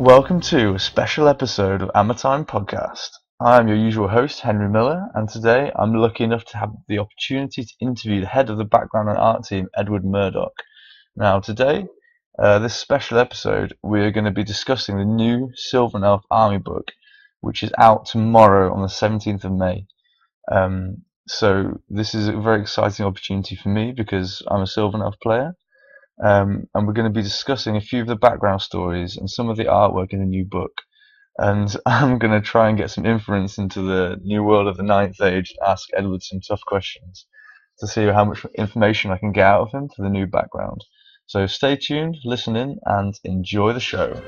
Welcome to a special episode of Hammer Time Podcast. I am your usual host, Henry Miller, and today I'm lucky enough to have the opportunity to interview the head of the background and art team, Edward Murdoch. Now, today, uh, this special episode, we're going to be discussing the new Sylvan Elf Army book, which is out tomorrow on the 17th of May. Um, so, this is a very exciting opportunity for me because I'm a Sylvan Elf player um, and we're going to be discussing a few of the background stories and some of the artwork in the new book. And I'm going to try and get some inference into the new world of the Ninth Age and ask Edward some tough questions to see how much information I can get out of him for the new background. So stay tuned, listen in, and enjoy the show.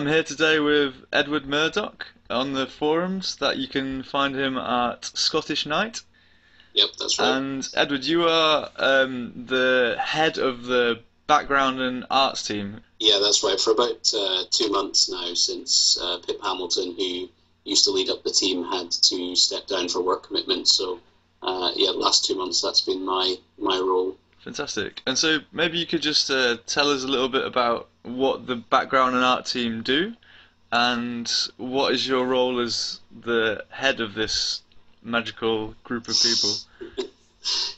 I'm here today with Edward Murdoch on the forums that you can find him at Scottish Knight. Yep, that's right. And Edward, you are um, the head of the background and arts team. Yeah, that's right. For about uh, two months now, since uh, Pip Hamilton, who used to lead up the team, had to step down for work commitments. So, uh, yeah, last two months that's been my my role. Fantastic. And so maybe you could just uh, tell us a little bit about what the background and art team do, and what is your role as the head of this magical group of people?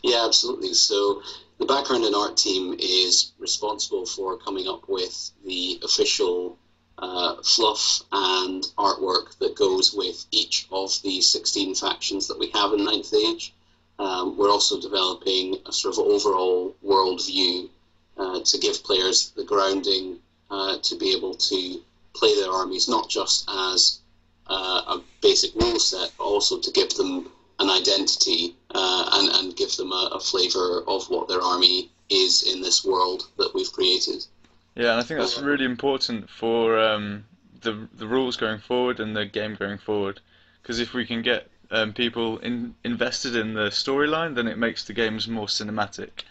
yeah, absolutely. So the background and art team is responsible for coming up with the official uh, fluff and artwork that goes with each of the 16 factions that we have in Ninth Age. Um, we're also developing a sort of overall world view uh, to give players the grounding uh, to be able to play their armies not just as uh, a basic rule set, but also to give them an identity uh, and, and give them a, a flavour of what their army is in this world that we've created. Yeah, and I think that's really important for um, the the rules going forward and the game going forward. Because if we can get um, people in, invested in the storyline, then it makes the games more cinematic.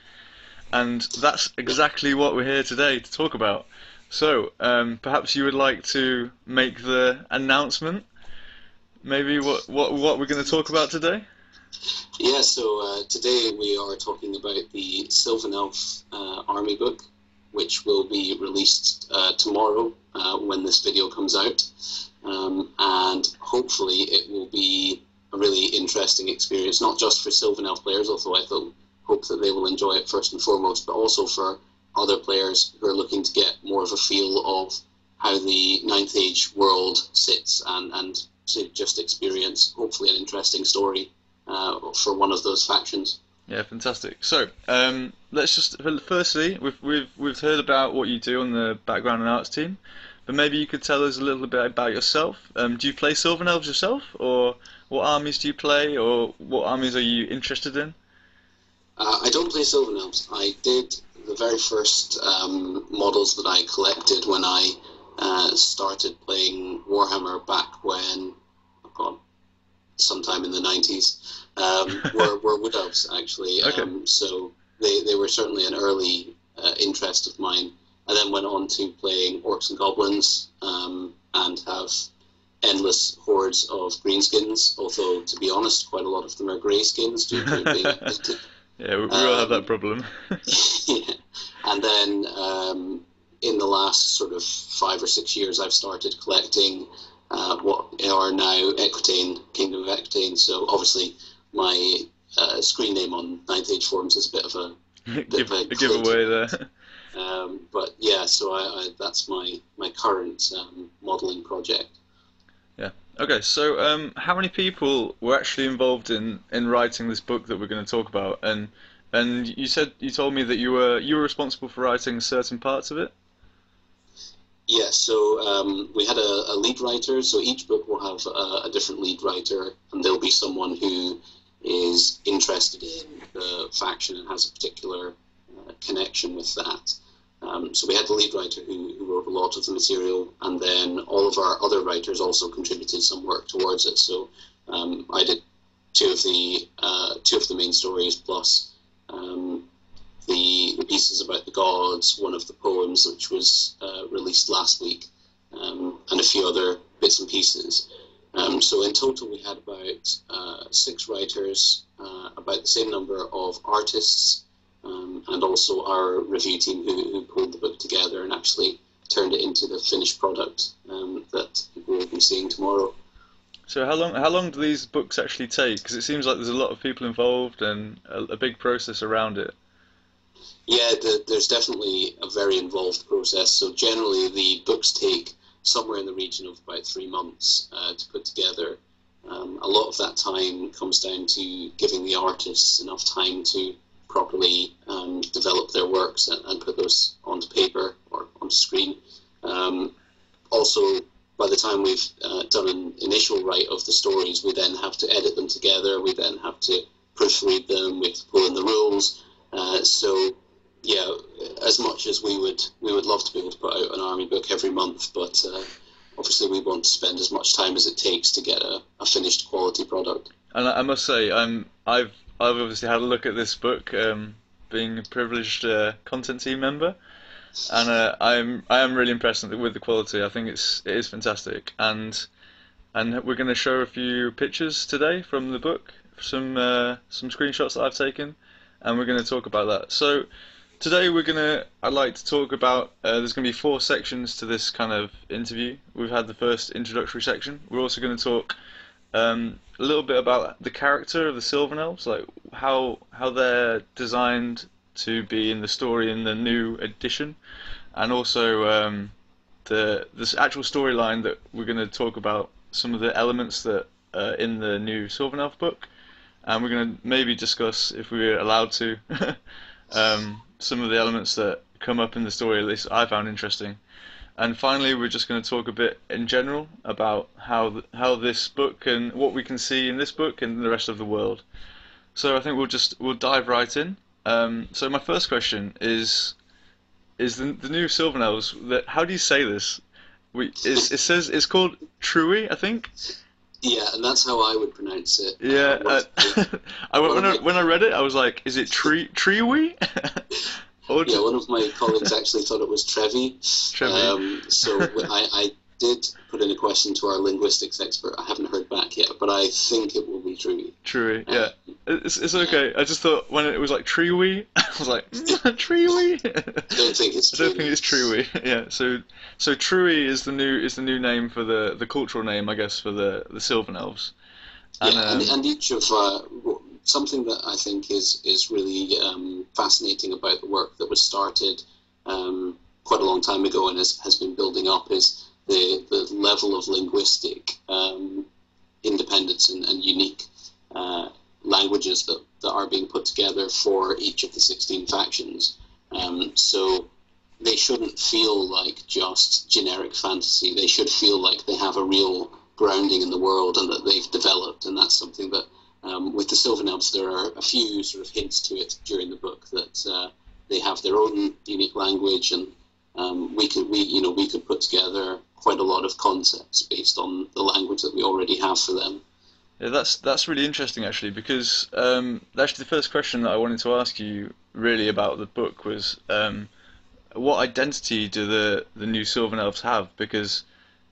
And that's exactly what we're here today to talk about. So, um, perhaps you would like to make the announcement. Maybe what what what we're going to talk about today. Yeah. So uh, today we are talking about the Sylvan Elf uh, Army book, which will be released uh, tomorrow uh, when this video comes out, um, and hopefully it will be a really interesting experience, not just for Sylvan Elf players, although I thought, hope that they will enjoy it first and foremost, but also for other players who are looking to get more of a feel of how the Ninth Age world sits and, and to just experience, hopefully, an interesting story uh, for one of those factions. Yeah, fantastic. So, um, let's just firstly, we've we've we've heard about what you do on the background and arts team, but maybe you could tell us a little bit about yourself. Um, do you play Sylvan Elves yourself, or what armies do you play, or what armies are you interested in? Uh, I don't play Sylvan Elves. I did the very first um, models that I collected when I uh, started playing Warhammer back when, God, sometime in the 90s, um, were, were Wood Elves, actually. Okay. Um, so they, they were certainly an early uh, interest of mine. I then went on to playing Orcs and Goblins um, and have endless hordes of greenskins, although, to be honest, quite a lot of them are greyskins due to being Yeah, we, we all have that Um, problem. yeah. And then um, in the last sort of five or six years, I've started collecting uh, what are now Equitaine, Kingdom of Equitaine. So obviously, my uh, screen name on Ninth Age forums is a bit of a Give, of a a giveaway there. Um, but yeah, so I, I, that's my my current um, modelling project. Yeah. Okay, so um, how many people were actually involved in, in writing this book that we're going to talk about? And and you said you told me that you were you were responsible for writing certain parts of it. Yeah, so um, we had a, a lead writer. So each book will have a, a different lead writer, and there'll be someone who is interested in the faction and has a particular uh, connection with that. Um, so we had the lead writer who, who wrote a lot of the material, and then all of our other writers also contributed some work towards it. So Um, I did two of the uh, two of the main stories plus um, the, the pieces about the gods, one of the poems which was uh, released last week, um, and a few other bits and pieces. Um, so in total, we had about uh, six writers, uh, about the same number of artists, um, and also our review team who, who, pulled the book together and actually turned it into the finished product um, that will be seeing tomorrow. So how long how long do these books actually take? Because it seems like there's a lot of people involved and a, a big process around it. Yeah, the, there's definitely a very involved process. So generally, the books take somewhere in the region of about three months uh, to put together. Um, a lot of that time comes down to giving the artists enough time to properly um, develop their works and, and, put those onto paper or onto screen. Um, also, by the time we've uh, done an initial write of the stories, we then have to edit them together. We then have to proofread them. We have to pull in the rules. Uh, so yeah, as much as we would we would love to be able to put out an army book every month, but uh, obviously we want to spend as much time as it takes to get a, a finished quality product. And I must say, I'm I've I've obviously had a look at this book, um, being a privileged uh, content team member, and uh, I'm I am really impressed with the quality. I think it's it is fantastic, and and we're going to show a few pictures today from the book, some uh, some screenshots that I've taken, and we're going to talk about that. So today we're gonna I'd like to talk about uh, there's gonna be four sections to this kind of interview. We've had the first introductory section. We're also gonna talk um, a little bit about the character of the Sylvan Elves, like how how they're designed to be in the story in the new edition, and also um, the this actual storyline that we're going to talk about some of the elements that are in the new Sylvan Elf book, and we're going to maybe discuss if we're allowed to um, some of the elements that come up in the story, at least I found interesting. And finally, we're just going to talk a bit in general about how how this book and what we can see in this book and the rest of the world. So I think we'll just we'll dive right in. Um, so my first question is is the, the new Sylvan Elves that how do you say this? We it says it's called Truey, I think. Yeah, and that's how I would pronounce it. Yeah, uh, I, when, I, when I read it, I was like, "Is it tree treewee?" yeah, one of my colleagues actually thought it was Trevi. Trevi. Um, so I, I did put in a question to our linguistics expert. I haven't heard back yet, but I think it will be Trewy. Trewy, yeah. it's, it's okay. I just thought when it was like Trewy, I was like, Trewy. I don't think it's I don't think it's Trewy. yeah, so so Trewy is the new is the new name for the the cultural name, I guess, for the the Sylvan Elves. And, yeah, and, um, and each of uh, something that I think is is really um, fascinating about the work that was started um, quite a long time ago and has, has been building up is the, the level of linguistic um, independence and, and unique uh, languages that, that are being put together for each of the 16 factions. Um, so they shouldn't feel like just generic fantasy. They should feel like they have a real grounding in the world and that they've developed. And that's something that, um, with the Sylvan Elves, there are a few sort of hints to it during the book that uh, they have their own unique language and um, we could we you know we could put together quite a lot of concepts based on the language that we already have for them. Yeah, that's that's really interesting actually because um, actually the first question that I wanted to ask you really about the book was um, what identity do the the new Sylvan Elves have? Because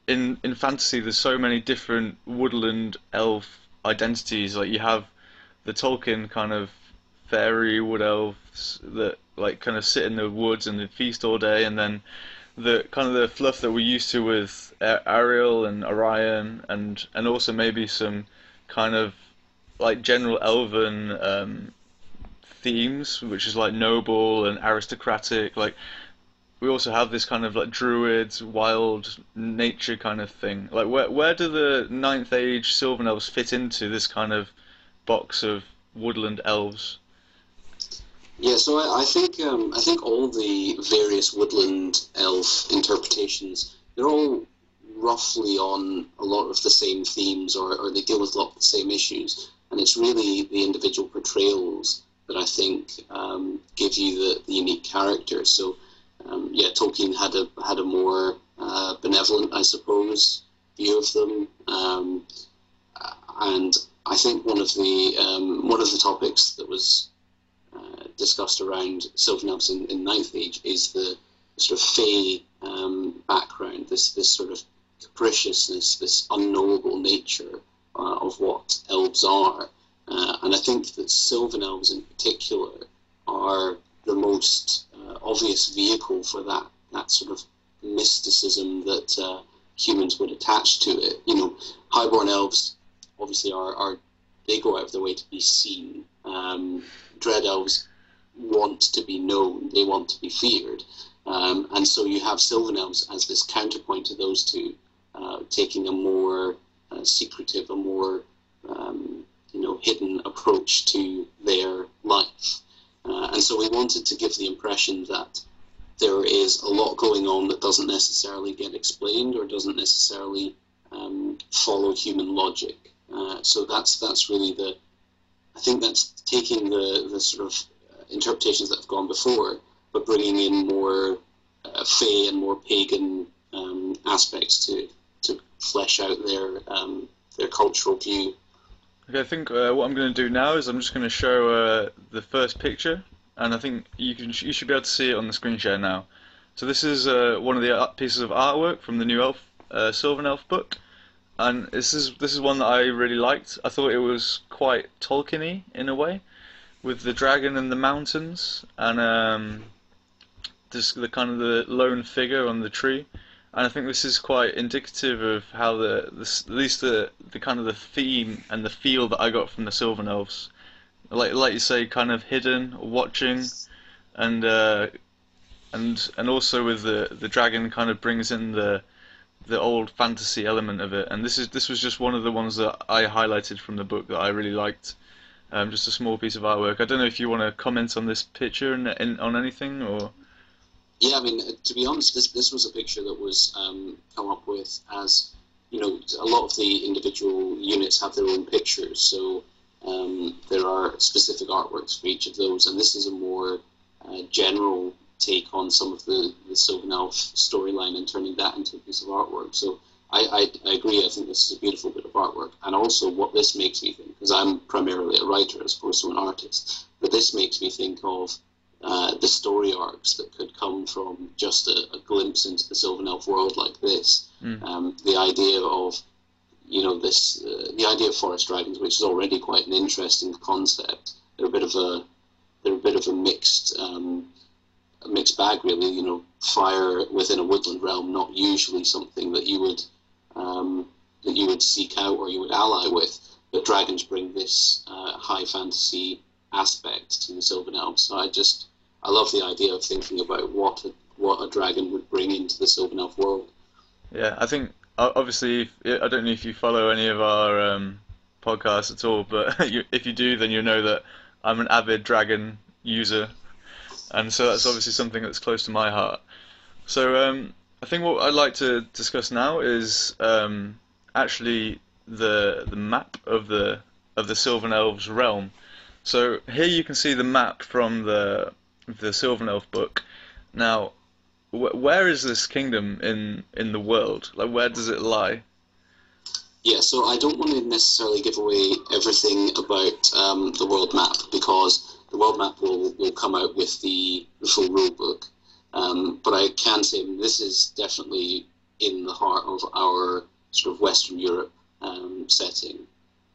in in fantasy there's so many different woodland elf identities. Like you have the Tolkien kind of fairy wood elves that like kind of sit in the woods and feast all day, and then the kind of the fluff that we're used to with Ariel and Orion, and and also maybe some kind of like general elven um, themes, which is like noble and aristocratic. Like we also have this kind of like druids, wild nature kind of thing. Like where where do the ninth age Sylvan elves fit into this kind of box of woodland elves? Yeah, so I, I think um, I think all the various woodland elf interpretations they're all roughly on a lot of the same themes, or, or they deal with a lot of the same issues, and it's really the individual portrayals that I think um, give you the, the unique character. So um, yeah, Tolkien had a had a more uh, benevolent, I suppose, view of them. Um, and I think one of the um, one of the topics that was uh, discussed around Sylvan Elves in, in Ninth Age is the sort of fey um, background, this this sort of capriciousness, this unknowable nature uh, of what elves are. Uh, and I think that Sylvan Elves in particular are the most uh, obvious vehicle for that, that sort of mysticism that uh, humans would attach to it. You know, Highborn Elves obviously are, are they go out of their way to be seen. Um, Dread Elves want to be known, they want to be feared. Um, and so you have Sylvan Elves as this counterpoint to those two, uh, taking a more uh, secretive, a more um, you know hidden approach to their life. Uh, and so we wanted to give the impression that there is a lot going on that doesn't necessarily get explained or doesn't necessarily um, follow human logic. Uh, so that's that's really the I think that's taking the the sort of interpretations that have gone before, but bringing in more uh, fey and more pagan um, aspects to to flesh out their um, their cultural view. Okay, I think uh, what I'm going to do now is I'm just going to show uh, the first picture, and I think you can you should be able to see it on the screen share now. So this is uh, one of the pieces of artwork from the new Elf uh, Sylvan Elf book, and this is this is one that I really liked. I thought it was quite Tolkien-y in a way, with the dragon and the mountains, and um, the kind of the lone figure on the tree and I think this is quite indicative of how the, the at least the the kind of the theme and the feel that I got from the Sylvan Elves, like like you say, kind of hidden, watching, and uh, and and also with the the dragon kind of brings in the the old fantasy element of it. And this is this was just one of the ones that I highlighted from the book that I really liked. Um, just a small piece of artwork. I don't know if you want to comment on this picture and on anything or. Yeah, I mean, to be honest, this this was a picture that was um, come up with as you know a lot of the individual units have their own pictures, so um, there are specific artworks for each of those, and this is a more uh, general take on some of the the Sylvan Elf storyline and turning that into a piece of artwork. So I, I, I agree. I think this is a beautiful bit of artwork, and also what this makes me think, because I'm primarily a writer as opposed to an artist, but this makes me think of uh, the story arcs that could come from just a, a, glimpse into the Sylvan Elf world like this. Mm. Um, the idea of, you know, this, uh, the idea of forest dragons, which is already quite an interesting concept. They're a bit of a, they're a bit of a mixed, um, a mixed bag, really. You know, fire within a woodland realm, not usually something that you would, um, that you would seek out or you would ally with. But dragons bring this uh, high fantasy aspect to the Sylvan Elves. So I just I love the idea of thinking about what a, what a dragon would bring into the Sylvan Elf world. Yeah, I think obviously I don't know if you follow any of our um, podcasts at all, but if you do, then you know that I'm an avid dragon user, and so that's obviously something that's close to my heart. So um, I think what I'd like to discuss now is um, actually the the map of the of the Sylvan Elves realm. So here you can see the map from the the Sylvan Elf book. Now, wh- where is this kingdom in in the world? Like, where does it lie? Yeah, so I don't want to necessarily give away everything about um, the world map because the world map will, will come out with the, full rule book. Um, but I can say this is definitely in the heart of our sort of Western Europe um, setting.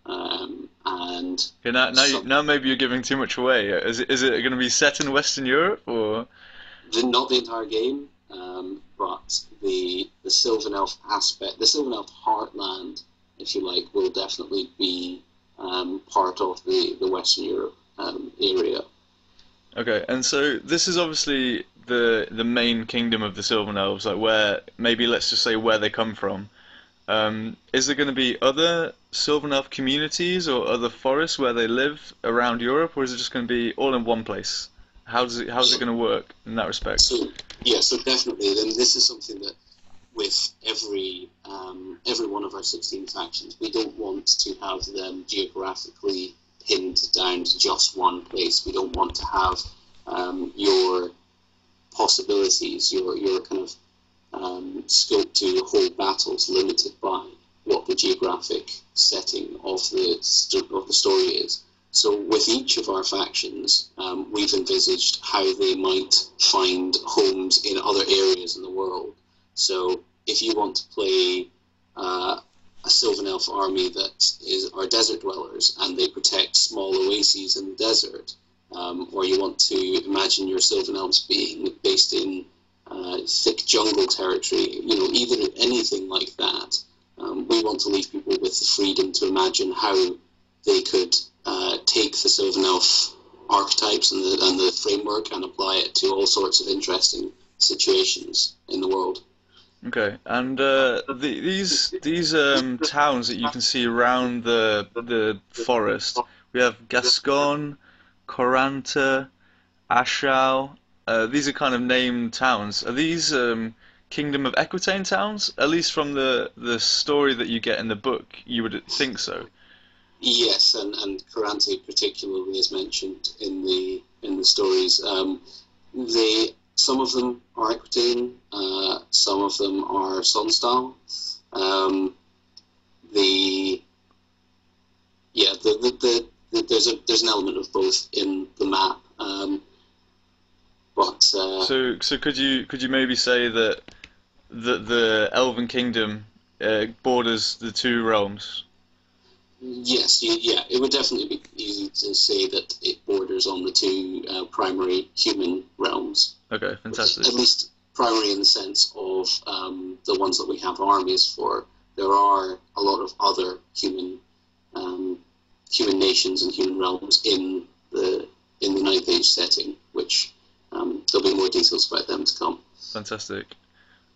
Um, and okay, now, now, some, now maybe you're giving too much away. Is it, is it going to be set in Western Europe or? The, not the entire game, um, but the the Sylvan Elf aspect, the Sylvan Elf heartland, if you like, will definitely be um, part of the the Western Europe um, area. Okay, and so this is obviously the the main kingdom of the Sylvan Elves, like where maybe let's just say where they come from. Um, is there going to be other Sylvan Elf communities or other forests where they live around Europe, or is it just going to be all in one place? How's it How's it going to work in that respect? So yeah, so definitely. This is something that with every um, every one of our 16 factions, we don't want to have them geographically pinned down to just one place. We don't want to have um, your possibilities, your your kind of um, scope to hold battles limited by what the geographic setting of the of the story is. So with each of our factions, um, we've envisaged how they might find homes in other areas in the world. So if you want to play uh, a Sylvan Elf army that is are desert dwellers and they protect small oases in the desert, um, or you want to imagine your Sylvan Elves being based in uh, thick jungle territory, you know, either anything like that. Um, we want to leave people with the freedom to imagine how they could uh, take the Sylvan Elf archetypes and the, and the framework and apply it to all sorts of interesting situations in the world. Okay, and uh, the, these these um, towns that you can see around the the forest, we have Gascon, Coranta, Ashau. Uh, these are kind of named towns. Are these um, Kingdom of Equitaine towns? At least from the the story that you get in the book, you would think so. Yes, and and Coranta particularly is mentioned in the in the stories. Um, they some of them are Equitaine, uh, some of them are Sonnstahl. Um, the yeah, the, the, the, the, there's a there's an element of both in the map. Um, but uh, so so could you could you maybe say that the the Elven Kingdom uh, borders the two realms? Yes, yeah, it would definitely be easy to say that it borders on the two uh, primary human realms. Okay, fantastic. At least primary in the sense of um, the ones that we have armies for. There are a lot of other human um, human nations and human realms in the in the Ninth Age setting, which um, there'll be more details about them to come. Fantastic.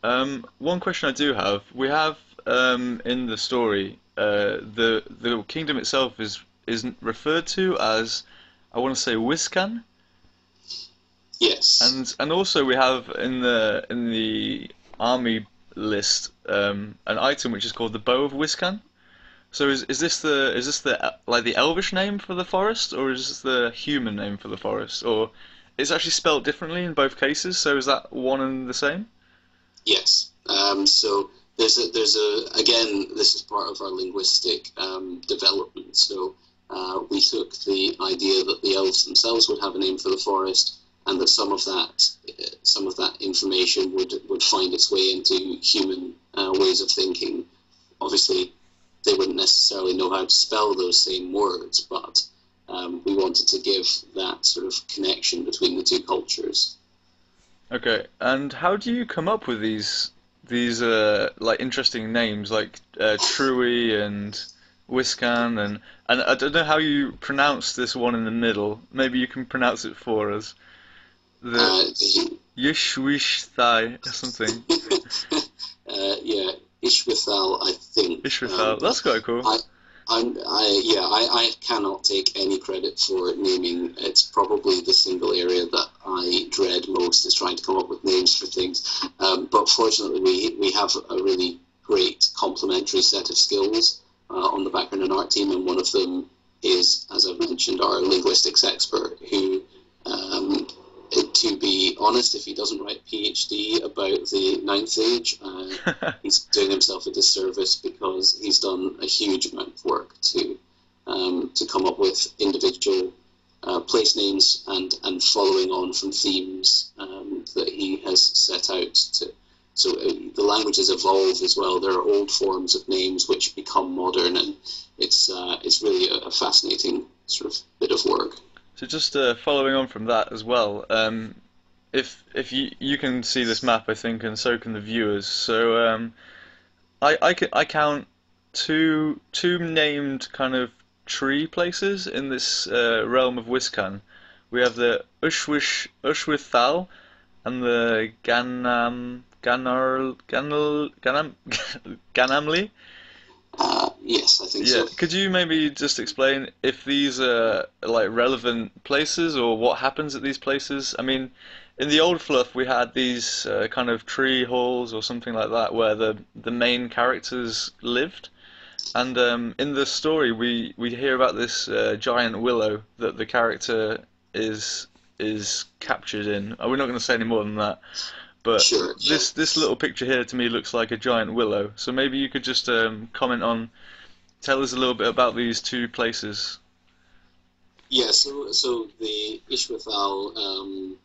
Um, one question I do have: we have um, in the story uh, the the kingdom itself is is referred to as I want to say Wiscan. Yes. And and also we have in the in the army list um, an item which is called the Bow of Wiscan. So is is this the is this the like the Elvish name for the forest, or is this the human name for the forest, or it's actually spelled differently in both cases? So is that one and the same? Yes. Um, so there's a there's a again this is part of our linguistic um, development. So uh, we took the idea that the elves themselves would have a name for the forest, and that some of that some of that information would would find its way into human uh, ways of thinking. Obviously, they wouldn't necessarily know how to spell those same words, but um, we wanted to give that sort of connection between the two cultures. Okay, and how do you come up with these these uh, like interesting names like uh, Trui and Wiscan and and I don't know how you pronounce this one in the middle. Maybe you can pronounce it for us. The Uh, the, Yishwishthai or something. uh, yeah, Ishwithal, I think. Ishwithal. Um, That's quite cool. I, I'm, I, yeah, I, I cannot take any credit for naming. It's probably the single area that I dread most is trying to come up with names for things. Um, but fortunately, we we have a really great complementary set of skills uh, on the background and art team, and one of them is, as I've mentioned, our linguistics expert who. Um, to be honest, if he doesn't write a PhD about the Ninth Age, uh, he's doing himself a disservice because he's done a huge amount of work to um, to come up with individual uh, place names and and following on from themes um, that he has set out to. So uh, the languages evolve as well. There are old forms of names which become modern, and it's uh, it's really a, a fascinating sort of bit of work. So just uh, following on from that as well, um, if if you you can see this map, I think, and so can the viewers. So um, I I, count two two named kind of tree places in this uh, realm of Wiscan. We have the Ushwish Ushwithal and the Ganam Ganar Ganal Ganam Ganamli. Yes, I think Yeah, so. could you maybe just explain if these are like relevant places or what happens at these places? I mean, in the old fluff we had these uh, kind of tree halls or something like that where the the main characters lived, and um, in the story we we hear about this uh, giant willow that the character is is captured in. Uh, We're not going to say any more than that, But Sure, yeah. this this little picture here to me looks like a giant willow. So maybe you could just um, comment on, tell us a little bit about these two places. Yeah, so so the Ishwithal, um,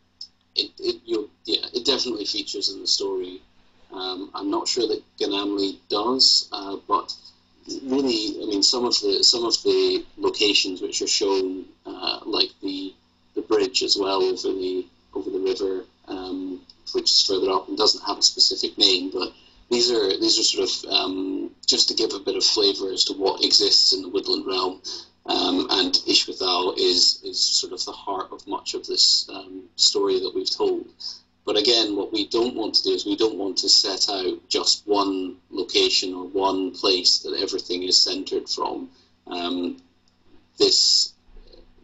it, it you yeah, it definitely features in the story. Um, I'm not sure that Ganamli does, uh, but really, I mean, some of the some of the locations which are shown, uh, like the the bridge as well over the over the river, um, which is further up and doesn't have a specific name, but these are these are sort of um, just to give a bit of flavour as to what exists in the woodland realm. Um, and Ishwithal is is sort of the heart of much of this um, story that we've told. But again, what we don't want to do is we don't want to set out just one location or one place that everything is centered from. Um, this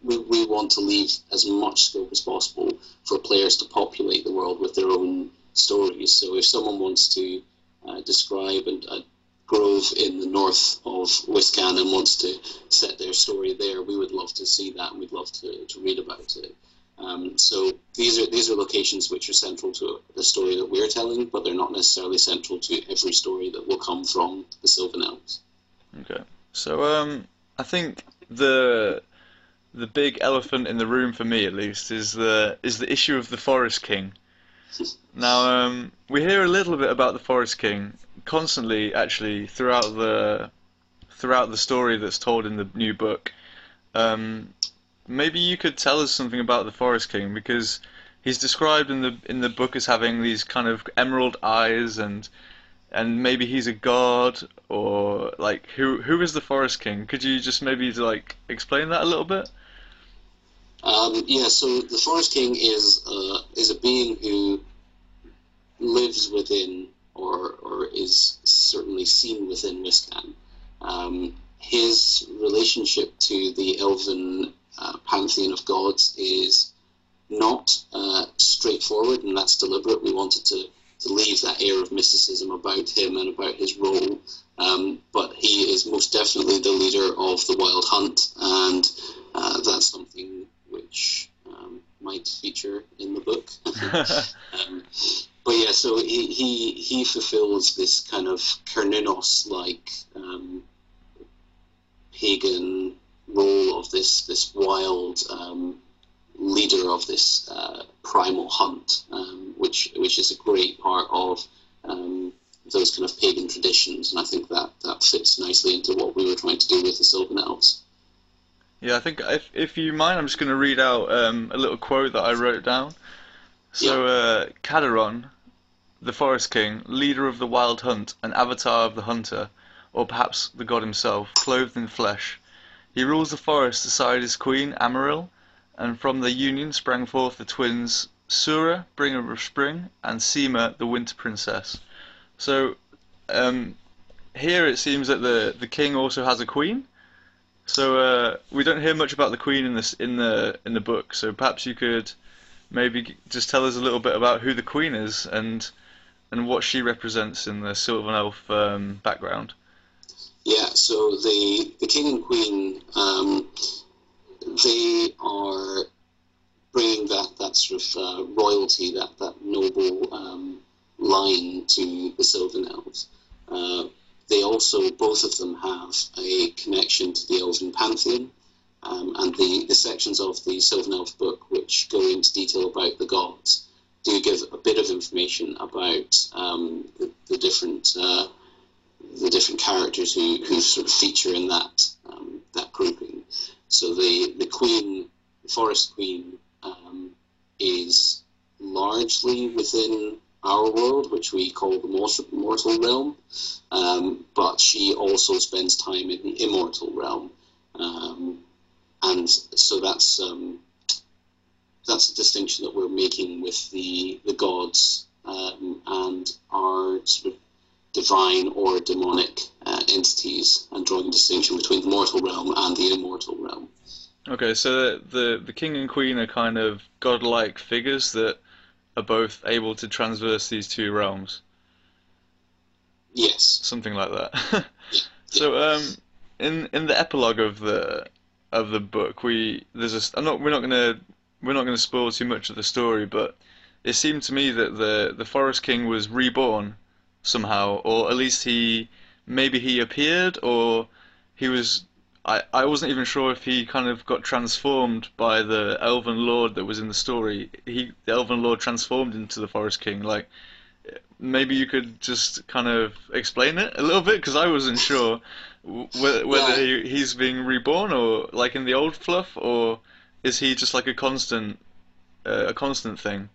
we, we want to leave as much scope as possible for players to populate the world with their own stories. So if someone wants to uh, describe and a grove in the north of Wiscan and wants to set their story there, we would love to see that and we'd love to, to read about it. Um, so these are these are locations which are central to the story that we're telling, but they're not necessarily central to every story that will come from the Sylvan Elves. Okay. So um, I think the the big elephant in the room for me, at least, is the is the issue of the Forest King. Now um, we hear a little bit about the Forest King constantly, actually, throughout the throughout the story that's told in the new book. Um, maybe you could tell us something about the Forest King because he's described in the in the book as having these kind of emerald eyes and and maybe he's a god or like who who is the Forest King? Could you just maybe like explain that a little bit? Um, yeah, so the Forest King is uh, is a being who lives within or or is certainly seen within Wiscan. Um, his relationship to the elven uh, pantheon of gods is not uh, straightforward, and that's deliberate. We wanted to, to leave that air of mysticism about him and about his role. Um, but he is most definitely the leader of the Wild Hunt, and uh, that's something which um, might feature in the book. um, but yeah, so he, he, he fulfills this kind of Cernunnos like um, pagan role of this this wild um, leader of this uh, primal hunt, um, which which is a great part of um, those kind of pagan traditions, and I think that that fits nicely into what we were trying to do with the Sylvan Elves. Yeah, I think if if you mind, I'm just going to read out um, a little quote that I wrote down. So, uh, Cadaron, the Forest King, leader of the Wild Hunt, an avatar of the hunter, or perhaps the god himself, clothed in flesh. He rules the forest beside his queen, Amaril, and from their union sprang forth the twins Sura, bringer of spring, and Seema, the winter princess. So, um, here it seems that the the king also has a queen. So uh, we don't hear much about the queen in this in the in the book. So perhaps you could maybe just tell us a little bit about who the queen is and and what she represents in the Sylvan Elf um, background. Yeah, so the the king and queen, um, they are bringing that that sort of uh, royalty, that that noble um, line to the Sylvan Elves. Uh, they also, both of them, have a connection to the Elven pantheon, um, and the, the sections of the Sylvan Elf book which go into detail about the gods do give a bit of information about um, the, the different uh, the different characters who, who sort of feature in that um, that grouping. So the the queen, the forest queen, um, is largely within our world, which we call the mortal, realm, um, but she also spends time in the immortal realm, um, and so that's um, that's a distinction that we're making with the the gods um, and our sort of divine or demonic uh, entities, and drawing a distinction between the mortal realm and the immortal realm. Okay, so the the king and queen are kind of godlike figures that are both able to transverse these two realms, Yes. something like that. so um, in in the epilogue of the of the book, we there's a I'm not we're not gonna we're not gonna spoil too much of the story, but it seemed to me that the the Forest King was reborn somehow, or at least he maybe he appeared, or he was. I, I wasn't even sure if he kind of got transformed by the Elven Lord that was in the story. He the Elven Lord transformed into the Forest King. Like maybe you could just kind of explain it a little bit because I wasn't sure whether, whether yeah. he, he's being reborn or like in the old fluff or is he just like a constant uh, a constant thing?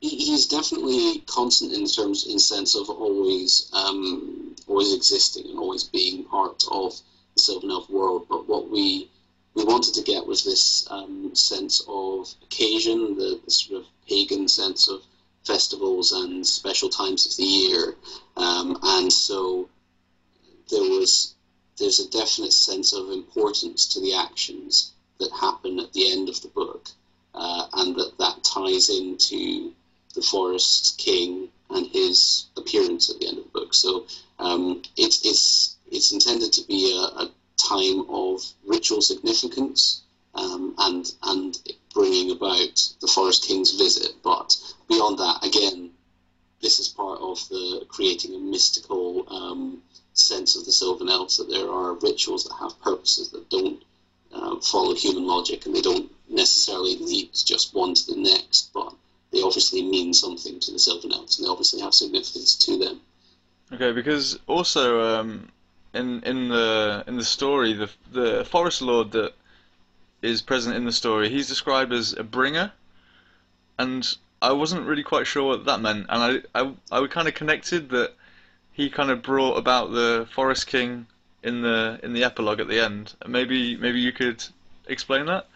He's definitely constant in terms in sense of always um, always existing and always being part of the Sylvan Elf world. But what we we wanted to get was this um, sense of occasion, the, the sort of pagan sense of festivals and special times of the year, um, and so there was there's a definite sense of importance to the actions that happen at the end of the book, uh, and that that ties into the Forest King and his appearance at the end of the book. So um, it's it's it's intended to be a, a time of ritual significance um, and and bringing about the Forest King's visit. But beyond that, again, this is part of the creating a mystical um, sense of the Sylvan Elves that there are rituals that have purposes that don't uh, follow human logic and they don't necessarily lead just one to the next, but they obviously mean something to the Sylvan Elves and they obviously have significance to them. Okay, because also um, in in the in the story, the the Forest Lord that is present in the story, he's described as a bringer, and I wasn't really quite sure what that meant, and I I, I kind of connected that he kind of brought about the Forest King in the in the epilogue at the end. Maybe maybe you could explain that,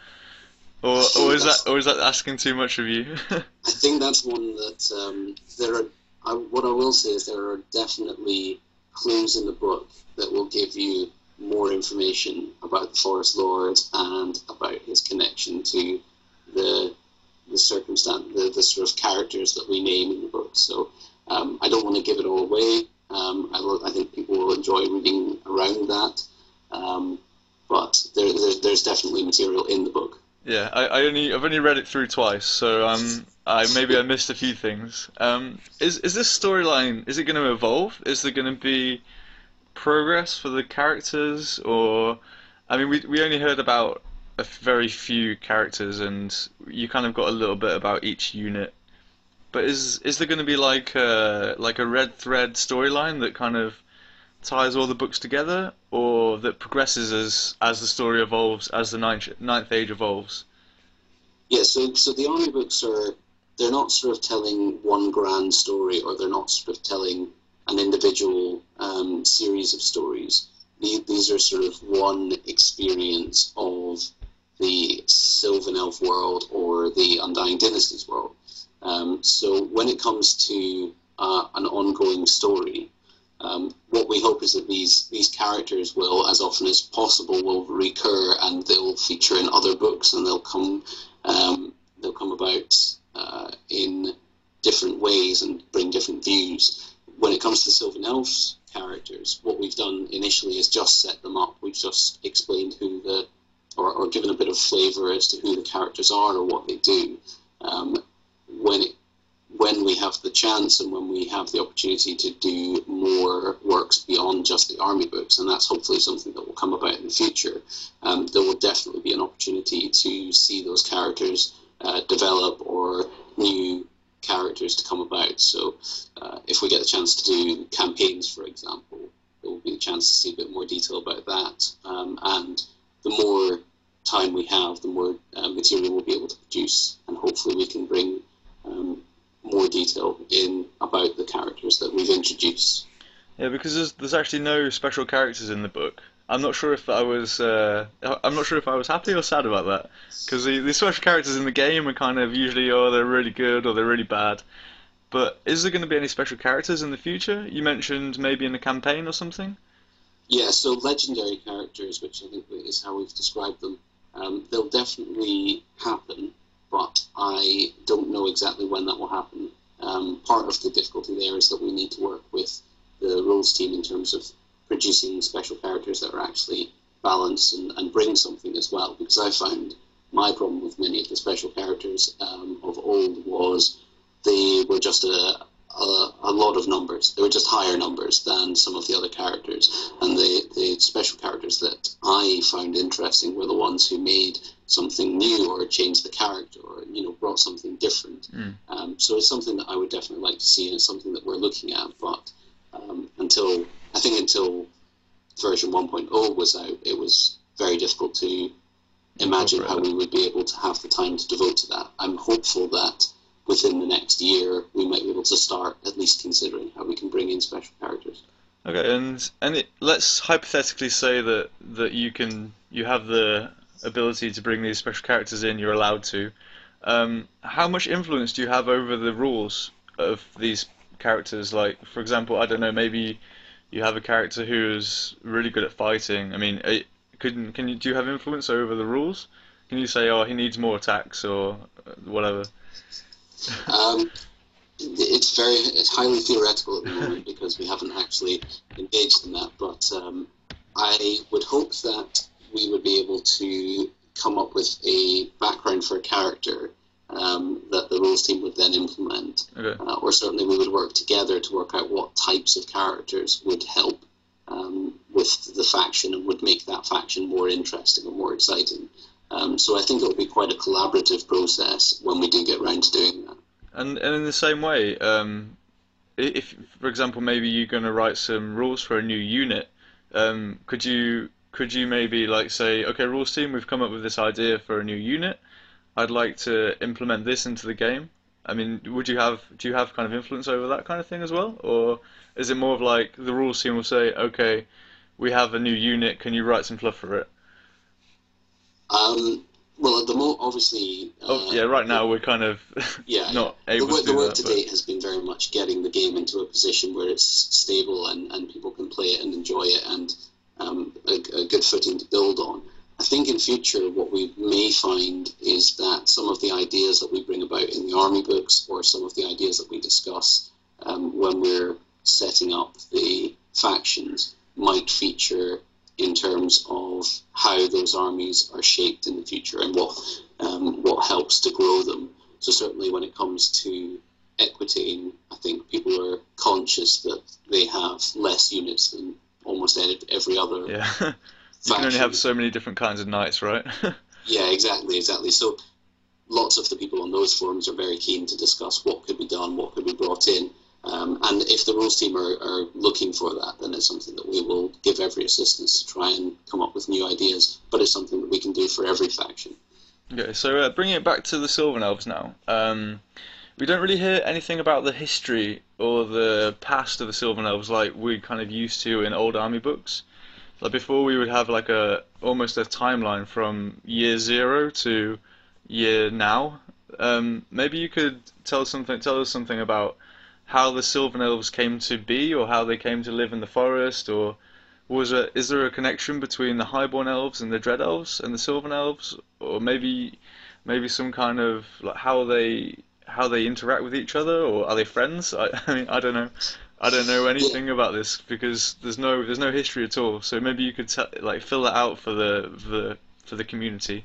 or or is that or is that asking too much of you? I think that's one that um, there are. I, what I will say is there are definitely clues in the book that will give you more information about the Forest Lord and about his connection to the the circumstance, the, the sort of characters that we name in the book. So um, I don't want to give it all away. Um, I, I, think people will enjoy reading around that. Um, but there, there, there's definitely material in the book. Yeah, I, I, only I've only read it through twice, so um, I maybe I missed a few things. Um, is is this storyline is it going to evolve? Is there going to be progress for the characters, or I mean, we we only heard about a very few characters, and you kind of got a little bit about each unit. But is is there going to be like a like a red thread storyline that kind of ties all the books together, or that progresses as as the story evolves, as the ninth ninth age evolves? Yeah, so so the army books are they're not sort of telling one grand story, or they're not sort of telling an individual um, series of stories. These are sort of one experience of the Sylvan Elf world or the Undying Dynasties world. Um, so when it comes to uh, an ongoing story, um, what we hope is that these these characters will, as often as possible, will recur and they'll feature in other books and they'll come um, they'll come about uh, in different ways and bring different views. When it comes to the Sylvan Elves characters, what we've done initially is just set them up. We've just explained who the or, or given a bit of flavour as to who the characters are or what they do. Um, when it, when we have the chance and when we have the opportunity to do more works beyond just the army books, and that's hopefully something that will come about in the future, um, there will definitely be an opportunity to see those characters uh, develop new characters to come about. So, uh, if we get the chance to do campaigns, for example, there will be a chance to see a bit more detail about that. Um, and the more time we have, the more uh, material we'll be able to produce, and hopefully we can bring um, more detail in about the characters that we've introduced. Yeah, because there's there's actually no special characters in the book. I'm not sure if I was uh, I'm not sure if I was happy or sad about that because the, the special characters in the game are kind of usually oh they're really good or they're really bad. But is there going to be any special characters in the future? You mentioned maybe in the campaign or something. Yeah, so legendary characters, which I think is how we've described them, um, they'll definitely happen but I don't know exactly when that will happen. Um, part of the difficulty there is that we need to work with the rules team in terms of producing special characters that are actually balanced and, and bring something as well. Because I found my problem with many of the special characters um, of old was they were just a, a, a, lot of numbers. They were just higher numbers than some of the other characters. And the, the special characters that I found interesting were the ones who made something new or changed the character or you know brought something different. Mm. Um, so it's something that I would definitely like to see, and it's something that we're looking at. But um, until I think until version 1.0 was out, it was very difficult to imagine how we would be able to have the time to devote to that. I'm hopeful that within the next year we might be able to start at least considering how we can bring in special characters. Okay, and and it, let's hypothetically say that that you can you have the ability to bring these special characters in. You're allowed to. Um, how much influence do you have over the rules of these characters? Like, for example, I don't know, maybe you have a character who's really good at fighting. I mean, it, can can you do you have influence over the rules? Can you say, oh, he needs more attacks or whatever? Um, it's very it's highly theoretical at the moment because we haven't actually engaged in that. But um, I would hope that we would be able to come up with a background for a character um, that the rules team would then implement, okay. uh, or certainly we would work together to work out what types of characters would help um, with the faction and would make that faction more interesting and more exciting. Um, so I think it will be quite a collaborative process when we do get around to doing that. And and in the same way, um, if for example maybe you're going to write some rules for a new unit, um, could you could you maybe like say, okay, rules team, we've come up with this idea for a new unit. I'd like to implement this into the game. I mean, would you have do you have kind of influence over that kind of thing as well, or is it more of like the rules team will say, okay, we have a new unit, can you write some fluff for it? Um, well, at the moment, obviously. Oh, uh, yeah, right now we're kind of yeah, not able the, to do The work that, to date has been very much getting the game into a position where it's stable and, and people can play it and enjoy it and um, a, a good footing to build on. I think in future what we may find is that some of the ideas that we bring about in the army books or some of the ideas that we discuss um, when we're setting up the factions might feature in terms of how those armies are shaped in the future and what um, what helps to grow them. So certainly when it comes to Equitaine, I think people are conscious that they have less units than almost every other. Yeah, you can only have so many different kinds of knights, right? yeah, exactly, exactly. So lots of the people on those forums are very keen to discuss what could be done, what could be brought in, um, and if the rules team are, are, looking for that, then it's something that we will give every assistance to try and come up with new ideas. But it's something that we can do for every faction. Okay, so uh, bringing it back to the Sylvan Elves now. Um, we don't really hear anything about the history or the past of the Sylvan Elves like we kind of used to in old army books. Like before, we would have like a almost a timeline from year zero to year now. Um, maybe you could tell something, tell us something about how the Sylvan Elves came to be, or how they came to live in the forest, or was it? Is there a connection between the Highborn Elves and the Dread Elves and the Sylvan Elves, or maybe maybe some kind of like how they how they interact with each other, or are they friends? I, I mean, I don't know. I don't know anything about this because there's no there's no history at all. So maybe you could t- like fill that out for the the for the community.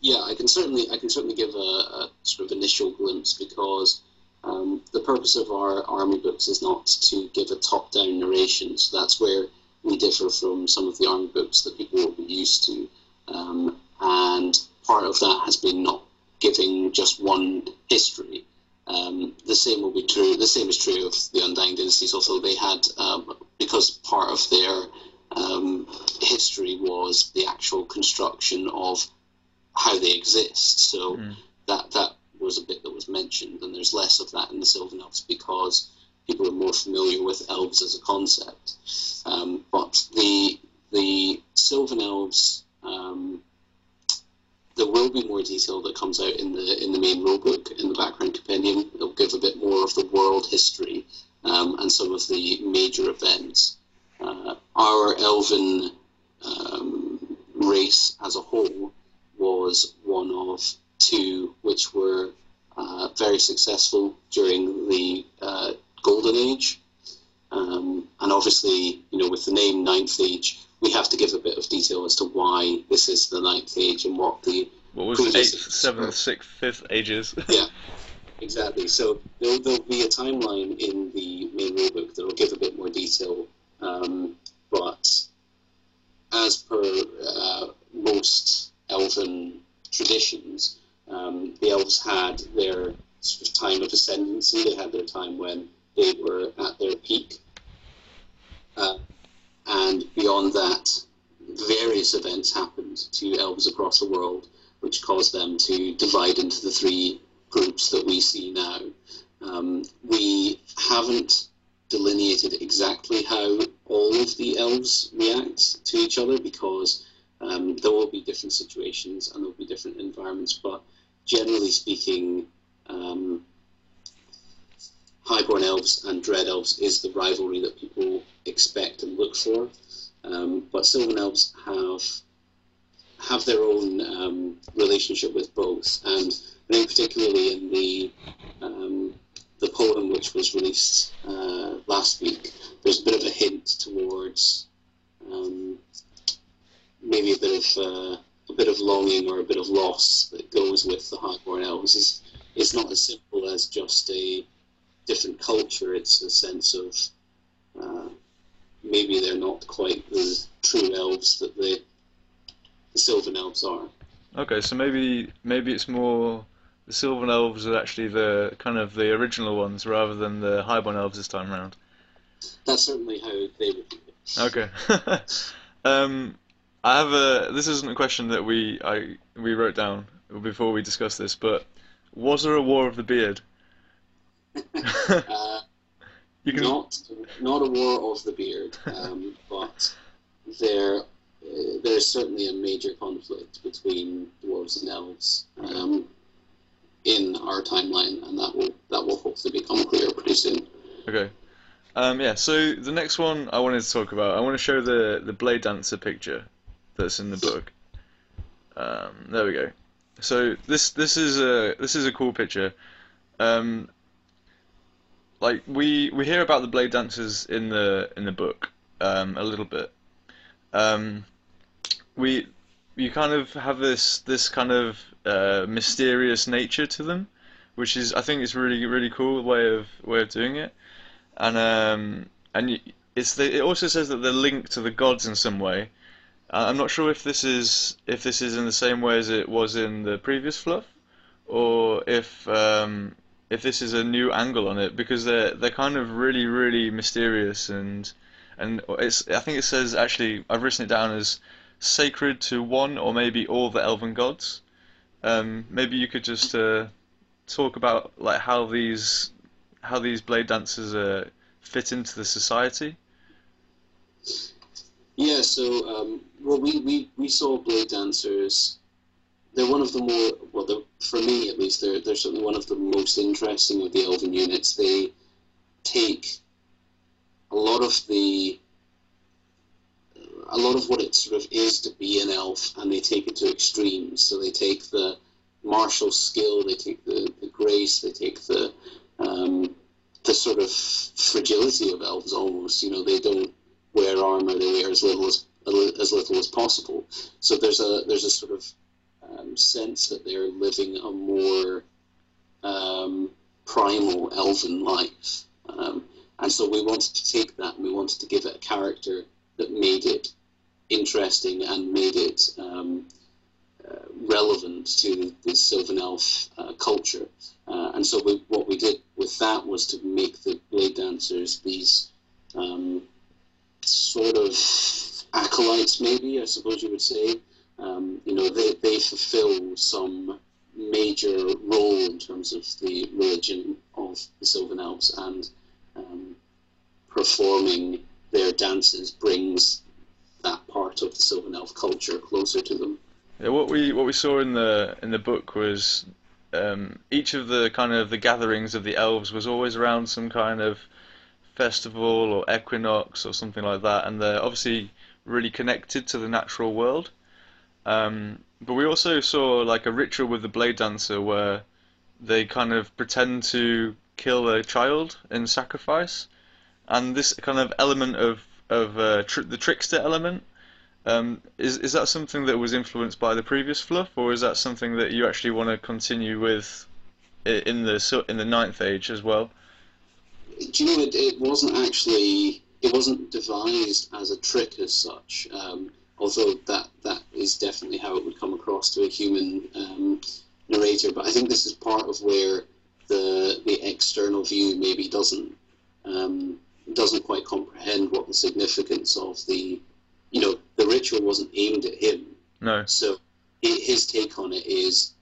Yeah, I can certainly I can certainly give a, a sort of initial glimpse because um, the purpose of our army books is not to give a top-down narration, so that's where we differ from some of the army books that people will be used to. Um, and part of that has been not giving just one history. Um, the same will be true. The same is true of the Undying Dynasties. Also, they had um, because part of their um, history was the actual construction of how they exist. So mm. that that was a bit that was mentioned, and there's less of that in the Sylvan Elves because people are more familiar with elves as a concept. Um, but the the Sylvan Elves, um, there will be more detail that comes out in the in the main rulebook in the background compendium. It'll give a bit more of the world history um, and some of the major events. Uh, our elven um, race as a whole was one of two which were uh, very successful during the uh, Golden Age. Um, and obviously, you know, with the name Ninth Age, we have to give a bit of detail as to why this is the Ninth Age and what the what was eighth, seventh, sixth, fifth ages. yeah, exactly. So there'll, there'll be a timeline in the main rulebook that will give a bit more detail, um, but as per uh, most elven traditions, um, the elves had their sort of time of ascendancy. They had their time when they were at their peak, uh, and beyond that, various events happened to elves across the world, which caused them to divide into the three groups that we see now. Um, we haven't delineated exactly how all of the elves react to each other because um, there will be different situations and there will be different environments, but generally speaking, um, Highborn elves and Dread elves is the rivalry that people expect and look for. Um, but Sylvan elves have have their own um, relationship with both, and I think particularly in the um, the poem which was released uh, last week, there's a bit of a hint towards um, maybe a bit of uh, a bit of longing or a bit of loss that goes with the Highborn elves. It's, it's not as simple as just a different culture. It's a sense of uh, maybe they're not quite the true elves that the, the Sylvan elves are. Okay, so maybe maybe it's more the Sylvan elves are actually the kind of the original ones rather than the Highborn elves this time around. That's certainly how they would do it. Okay. um, I have a. This isn't a question that we I we wrote down before we discussed this, but was there a War of the Beard? Uh, can. not not a war of the beard, um, but there uh, there's certainly a major conflict between dwarves and elves um, in our timeline, and that will that will hopefully become clear pretty soon. Okay. Um, yeah. So the next one I wanted to talk about, I want to show the the Blade Dancer picture that's in the book. Um, there we go. So this this is a this is a cool picture. Um, like we we hear about the Blade Dancers in the in the book um, a little bit. Um, we you kind of have this this kind of uh, mysterious nature to them, which is I think is really really cool way of way of doing it, and um, and it's the, it also says that they're linked to the gods in some way. I'm not sure if this is if this is in the same way as it was in the previous fluff, or if um, if this is a new angle on it because they're they're kind of really really mysterious and and it's I think it says actually I've written it down as sacred to one or maybe all the elven gods. Um, maybe you could just uh, talk about like how these how these blade dancers uh, fit into the society. Yeah, so um, well, we, we, we saw blade dancers. They're one of the more well, for me at least, they're they're certainly one of the most interesting of the elven units. They take a lot of the a lot of what it sort of is to be an elf, and they take it to extremes. So they take the martial skill, they take the, the grace, they take the um, the sort of fragility of elves almost. You know, they don't wear armor; they wear as little as as little as possible. So there's a there's a sort of um, sense that they're living a more um, primal elven life. Um, and so we wanted to take that and we wanted to give it a character that made it interesting and made it um, uh, relevant to the Sylvan Elf uh, culture. Uh, and so we, what we did with that was to make the Blade Dancers these um, sort of acolytes, maybe, I suppose you would say. Um, you know, they, they fulfill some major role in terms of the religion of the Sylvan Elves and um, performing their dances brings that part of the Sylvan Elf culture closer to them. Yeah, what we what we saw in the in the book was um, each of the kind of the gatherings of the elves was always around some kind of festival or equinox or something like that, and they're obviously really connected to the natural world. Um, but we also saw like a ritual with the blade dancer where they kind of pretend to kill a child in sacrifice, and this kind of element of of uh, tr the trickster element. Um, is is that something that was influenced by the previous fluff, or is that something that you actually want to continue with in the in the ninth age as well. Do you know it, it wasn't actually it wasn't devised as a trick as such. Um, although that that is definitely how it would come across to a human um, narrator. But I think this is part of where the the external view maybe doesn't um, doesn't quite comprehend what the significance of the you know the ritual wasn't aimed at him. No. So his take on it is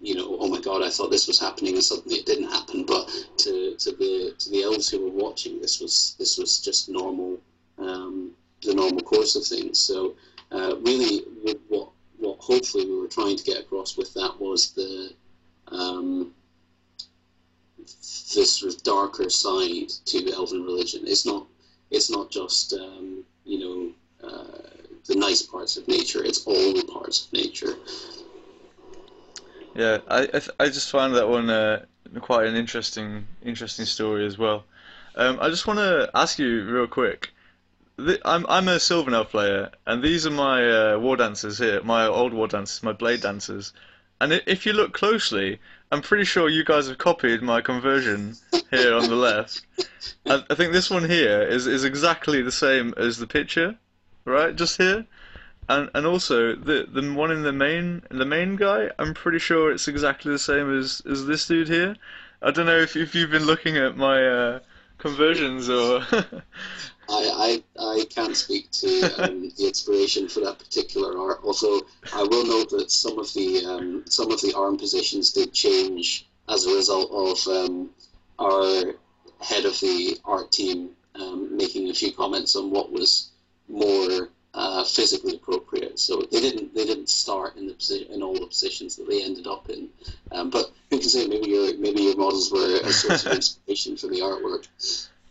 you know, oh my god, I thought this was happening, and suddenly it didn't happen. But to, to the to the elves who were watching, this was this was just normal, um, the normal course of things. So uh, really, what what hopefully we were trying to get across with that was the um, this sort of darker side to elven religion. It's not it's not just um, you know uh, the nice parts of nature. It's all the parts of nature. Yeah, I I, I just find that one uh, quite an interesting interesting story as well. Um, I just want to ask you real quick. I'm I'm a Sylvaneth player, and these are my uh, war dancers here, my old war dancers, my blade dancers. And if you look closely, I'm pretty sure you guys have copied my conversion here on the left. I, I think this one here is is exactly the same as the picture, right? Just here. And and also the the one in the main the main guy, I'm pretty sure it's exactly the same as as this dude here. I don't know if if you've been looking at my uh, conversions or. I, I, I can't speak to um, the inspiration for that particular art. Although I will note that some of the um, some of the arm positions did change as a result of um, our head of the art team um, making a few comments on what was more uh, physically appropriate. So they didn't they didn't start in the posi- in all the positions that they ended up in. Um, but who can say maybe your maybe your models were a source of inspiration for the artwork.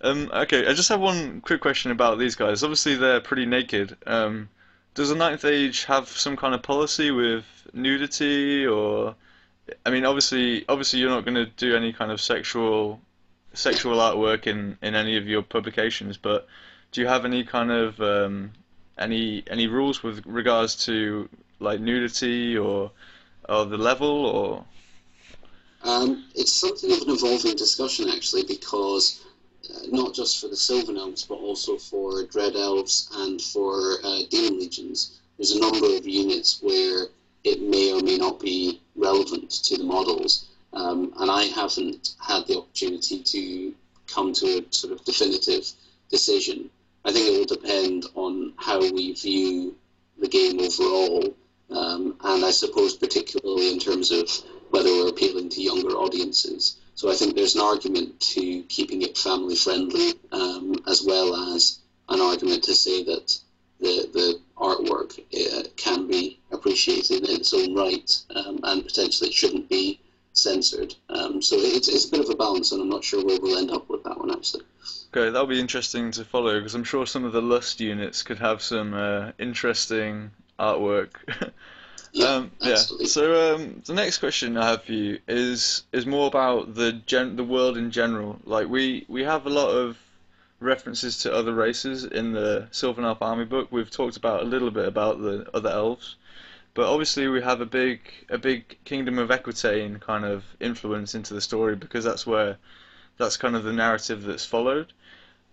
Um, okay, I just have one quick question about these guys. Obviously, they're pretty naked. Um, does the Ninth Age have some kind of policy with nudity, or I mean, obviously, obviously, you're not going to do any kind of sexual sexual artwork in in any of your publications, but do you have any kind of um, any any rules with regards to like nudity or or the level or? Um, it's something of an evolving discussion actually, because uh, not just for the Sylvan Elves, but also for Dread Elves and for uh, Demon Legions, there's a number of units where it may or may not be relevant to the models. Um, and I haven't had the opportunity to come to a sort of definitive decision. I think it will depend on how we view the game overall, um, and I suppose particularly in terms of whether we're appealing to younger audiences. So I think there's an argument to keeping it family friendly, um, as well as an argument to say that the the artwork uh, can be appreciated in its own right, um, and potentially it shouldn't be censored. Um, so it's, it's a bit of a balance, and I'm not sure where we'll end up with that one actually. Okay, that'll be interesting to follow because I'm sure some of the Lust units could have some uh, interesting artwork. yeah, um, yeah. So um, the next question I have for you is is more about the gen the world in general. Like we we have a lot of references to other races in the Sylvan Elf Army book. We've talked about a little bit about the other elves, but obviously we have a big a big Kingdom of Equitaine kind of influence into the story because that's where that's kind of the narrative that's followed.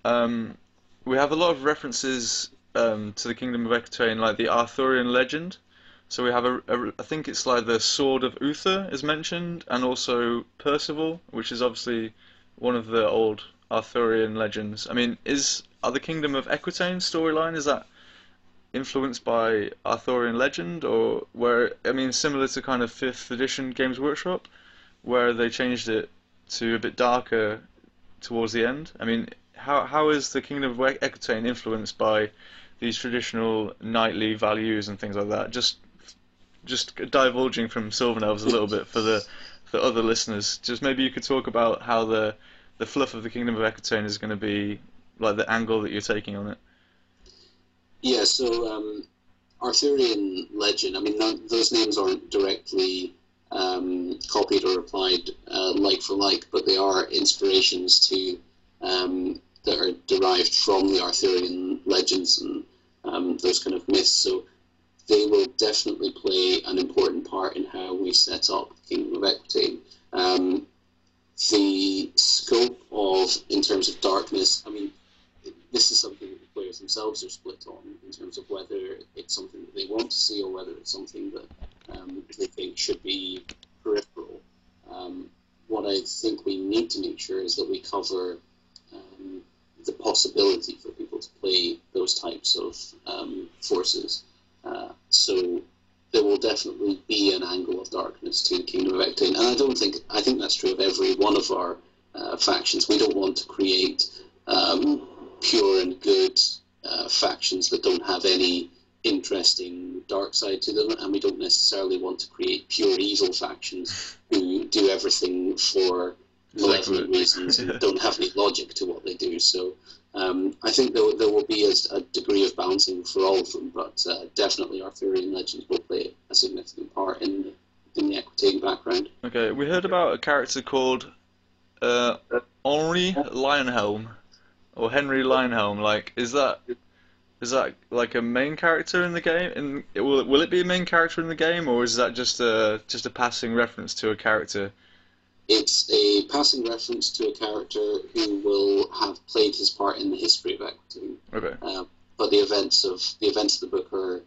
Um, we have a lot of references um, to the Kingdom of Equitaine, like the Arthurian legend. So we have a, a, I think it's like the Sword of Uther is mentioned, and also Percival, which is obviously one of the old Arthurian legends. I mean, is are the Kingdom of Equitaine storyline is that influenced by Arthurian legend, or where I mean, similar to kind of fifth edition Games Workshop, where they changed it to a bit darker towards the end? I mean, how how is the Kingdom of Equitaine influenced by these traditional knightly values and things like that? Just just divulging from Sylvan Elves a little bit for the for other listeners. Just maybe you could talk about how the the fluff of the Kingdom of Equitaine is going to be like the angle that you're taking on it. Yeah, so um, Arthurian legend. I mean, those names aren't directly um, copied or applied uh, like for like, but they are inspirations to um, that are derived from the Arthurian legends and um, those kind of myths. So they will definitely play an important part in how we set up Kingdom of Equitaine. Um, the scope of, in terms of darkness, I mean, this is something that the players themselves are split on in terms of whether it's something that they want to see or whether it's something that um, they think should be peripheral. Um, what I think we need to make sure is that we cover the possibility for people to play those types of um, forces. Uh, so there will definitely be an angle of darkness to the Kingdom of Equitaine, and I don't think I think that's true of every one of our uh, factions. We don't want to create um, pure and good uh, factions that don't have any interesting dark side to them, and we don't necessarily want to create pure evil factions who do everything for malevolent reasons and don't have any logic to what they do. So um, I think there, there will be a, a, degree of balancing for all of them, but uh, definitely Arthurian legends will play a significant part in the, in the Equitaine background. Okay, we heard about a character called uh, Henri Lionhelm, or Henry Lionhelm. Like, is that is that like a main character in the game? And will it, will it be a main character in the game, or is that just a just a passing reference to a character? It's a passing reference to a character who will have played his part in the history of Equitaine. Okay. Uh, but the events of the events of the book are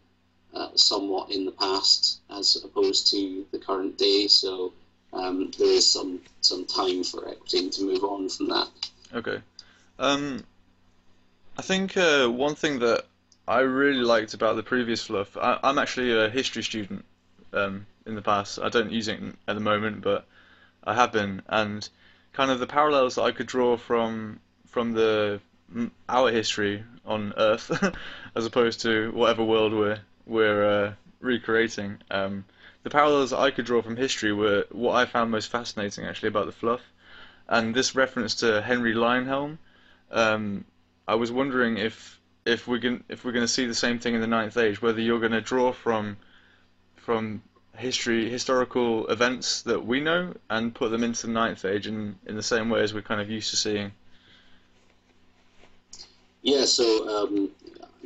uh, somewhat in the past as opposed to the current day. So um, there is some some time for Equitaine to move on from that. Okay. Um, I think uh, one thing that I really liked about the previous fluff. I, am actually a history student um, in the past. I don't use it at the moment, but I have been, and kind of the parallels that I could draw from from the our history on Earth, as opposed to whatever world we're we're uh, recreating. Um, the parallels I could draw from history were what I found most fascinating actually about the fluff, and this reference to Henry Lionhelm. Um, I was wondering if if we're going if we're going to see the same thing in the Ninth Age, whether you're going to draw from from history, historical events that we know, and put them into the Ninth Age in, in the same way as we're kind of used to seeing? Yeah, so um,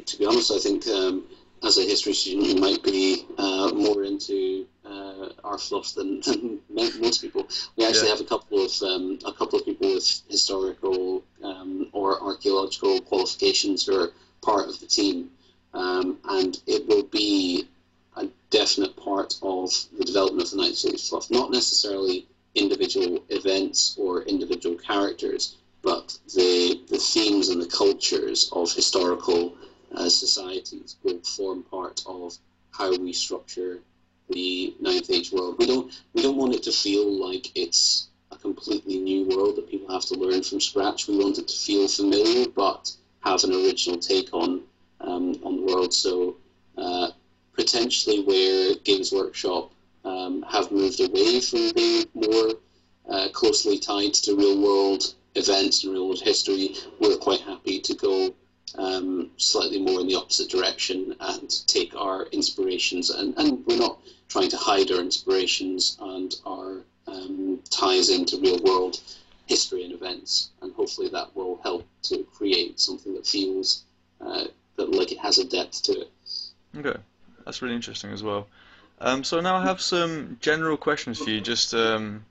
to be honest, I think um, as a history student, you might be uh, more into uh, our fluff than, than, most people. We actually yeah. have a couple of um, a couple of people with historical um, or archaeological qualifications who are part of the team, um, and it will be a definite part of the development of the Ninth Century fluff. Not necessarily individual events or individual characters, but the the themes and the cultures of historical uh, societies will form part of how we structure the Ninth Age world. We don't we don't want it to feel like it's a completely new world that people have to learn from scratch. We want it to feel familiar, but have an original take on um, on the world. So uh, potentially where Games Workshop um, have moved away from being more uh, closely tied to real world events and real world history, we're quite happy to go um, slightly more in the opposite direction and take our inspirations. And, and we're not trying to hide our inspirations and our um, ties into real world history and events. And hopefully that will help to create something that feels uh, that like it has a depth to it. Okay that's really interesting as well. Um, so now I have some general questions for you. Just um,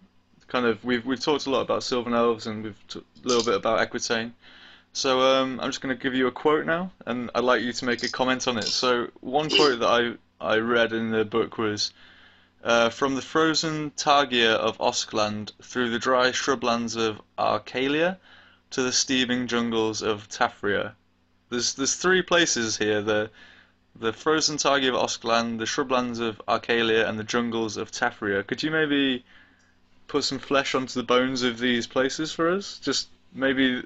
kind of we've we've talked a lot about Sylvan Elves and we've a little bit about Equitaine. So um, I'm just going to give you a quote now, and I'd like you to make a comment on it. So one quote that I I read in the book was. Uh, from the frozen taiga of Oskland through the dry shrublands of Arcalia to the steaming jungles of Tafria. There's there's three places here. The the frozen taiga of Oskland, the shrublands of Arcalia, and the jungles of Tafria. Could you maybe put some flesh onto the bones of these places for us? Just maybe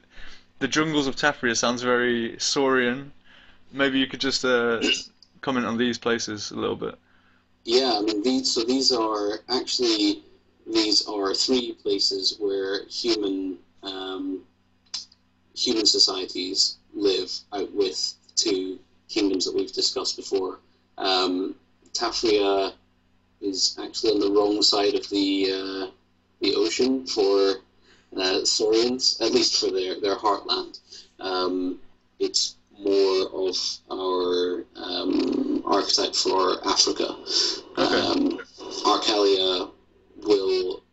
the jungles of Tafria sounds very Saurian. Maybe you could just uh, comment on these places a little bit. Yeah, I mean these. So these are actually these are three places where human um, human societies live out with two kingdoms that we've discussed before. Um, Tafria is actually on the wrong side of the uh, the ocean for uh, Saurians, at least for their their heartland. Um, it's more of our um, archetype for Africa. Okay. Um, Arcalia will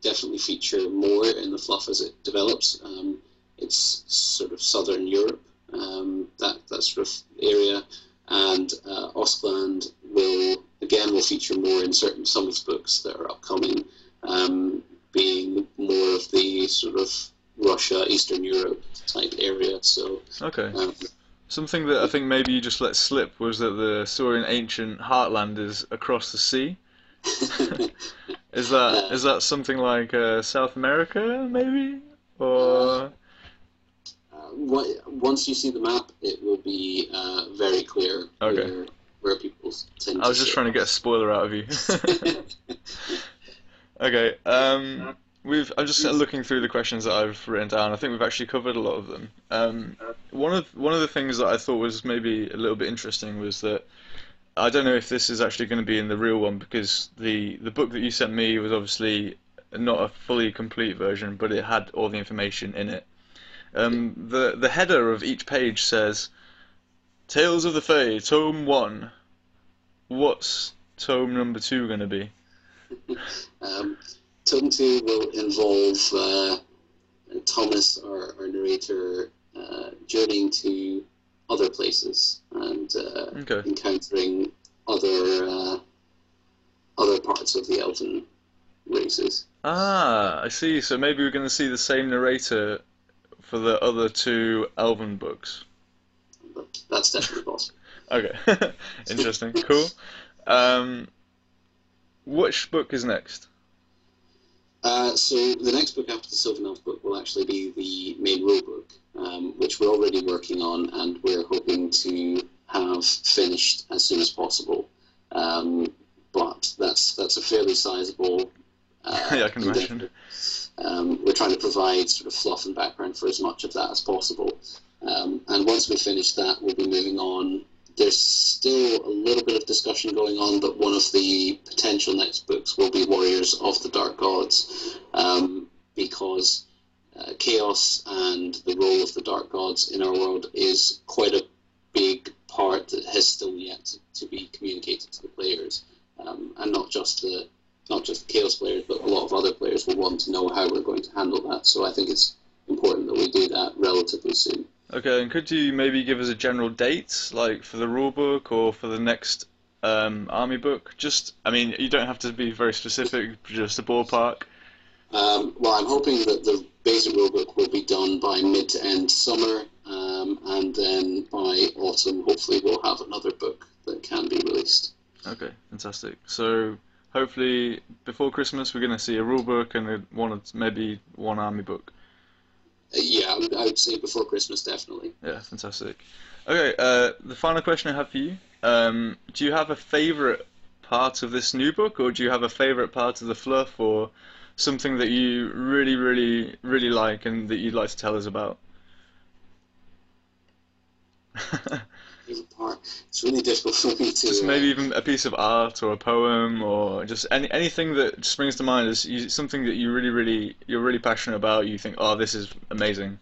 definitely feature more in the fluff as it develops. Um, it's sort of southern Europe, um, that that sort of area, and uh, Ostland will again will feature more in certain some of the books that are upcoming, um, being more of the sort of Russia, Eastern Europe type area. So Okay. um, Something that I think maybe you just let slip was that the Saurian ancient heartland is across the sea. Is that is that something like uh, South America, maybe? Or Uh, once you see the map, it will be uh, very clear Okay. where, where people tend I was just sit. trying to get a spoiler out of you. Okay. Um, we've. I'm just looking through the questions that I've written down. I think we've actually covered a lot of them. Um, one of one of the things that I thought was maybe a little bit interesting was that I don't know if this is actually going to be in the real one because the the book that you sent me was obviously not a fully complete version, but it had all the information in it. Um, the the header of each page says Tales of the Fae, Tome One. What's Tome number two going to be? Um, Tome 2 will involve uh, Thomas, our, our narrator, uh, journeying to other places and uh, Okay. encountering other uh, other parts of the elven races. Ah, I see. So maybe we're going to see the same narrator for the other two Elven books. That's definitely possible. Okay, interesting. Cool. Um, which book is next? Uh, so the next book after the Sylvan Elf book will actually be the main rule book, um, which we're already working on and we're hoping to have finished as soon as possible. Um, but that's that's a fairly sizable. Uh, Yeah, I can imagine. Um, we're trying to provide sort of fluff and background for as much of that as possible. Um, and once we finish that, we'll be moving on. There's still a little bit of discussion going on, but one of the potential next books will be Warriors of the Dark Gods, um, because uh, chaos and the role of the Dark Gods in our world is quite a big part that has still yet to, to be communicated to the players, um, and not just the not just Chaos players, but a lot of other players will want to know how we're going to handle that. So I think it's important that we do that relatively soon. Okay, and could you maybe give us a general date, like for the rule book or for the next um, army book? Just, I mean, you don't have to be very specific, just a ballpark. Um, well, I'm hoping that the basic rulebook will be done by mid to end summer, um, and then by autumn, hopefully, we'll have another book that can be released. Okay, fantastic. So hopefully before Christmas we're going to see a rule book and a, one, maybe one army book. Yeah, I would, I would say before Christmas, definitely. Yeah, fantastic. Okay, uh, the final question I have for you. Um, do you have a favorite part of this new book, or do you have a favorite part of the fluff, or something that you really, really, really like and that you'd like to tell us about? It's really difficult for me to. Just uh, maybe even a piece of art or a poem or just any anything that springs to mind is you, something that you really, really, you're really passionate about. You think, oh, this is amazing.